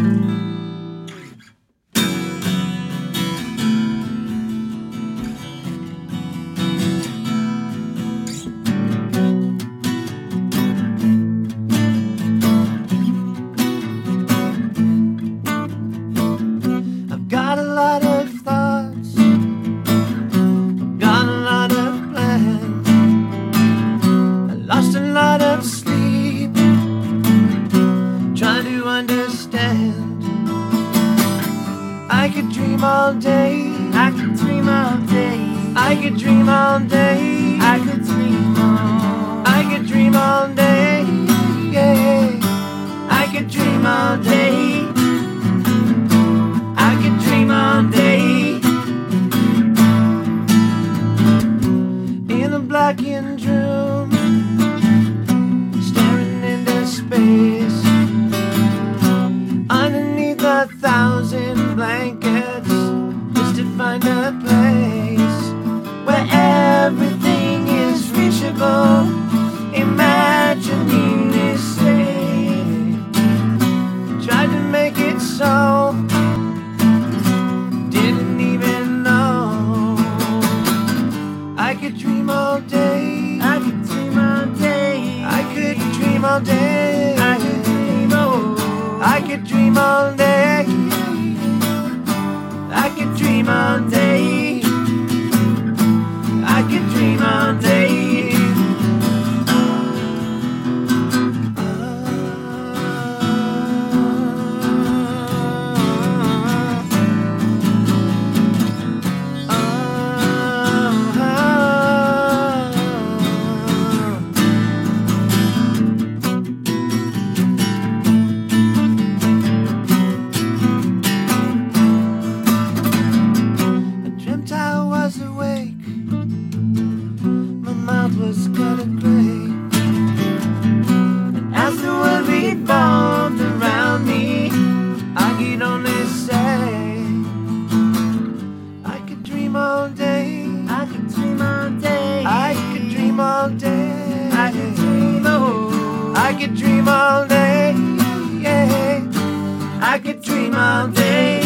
I've all day, I could dream all day. I could dream all day, I could dream all. I could dream all day. Yeah. I could dream all day. I could dream all day. In a blackened room, staring into space. Underneath a thousand blankets, find a place where everything is reachable. Imagining is safe. Tried to make it so. Didn't even know. I could dream all day. I could dream all day. I could dream all day. I could dream all. I could dream all day. I could dream all day. Could dream all day. Yeah. I could dream all day.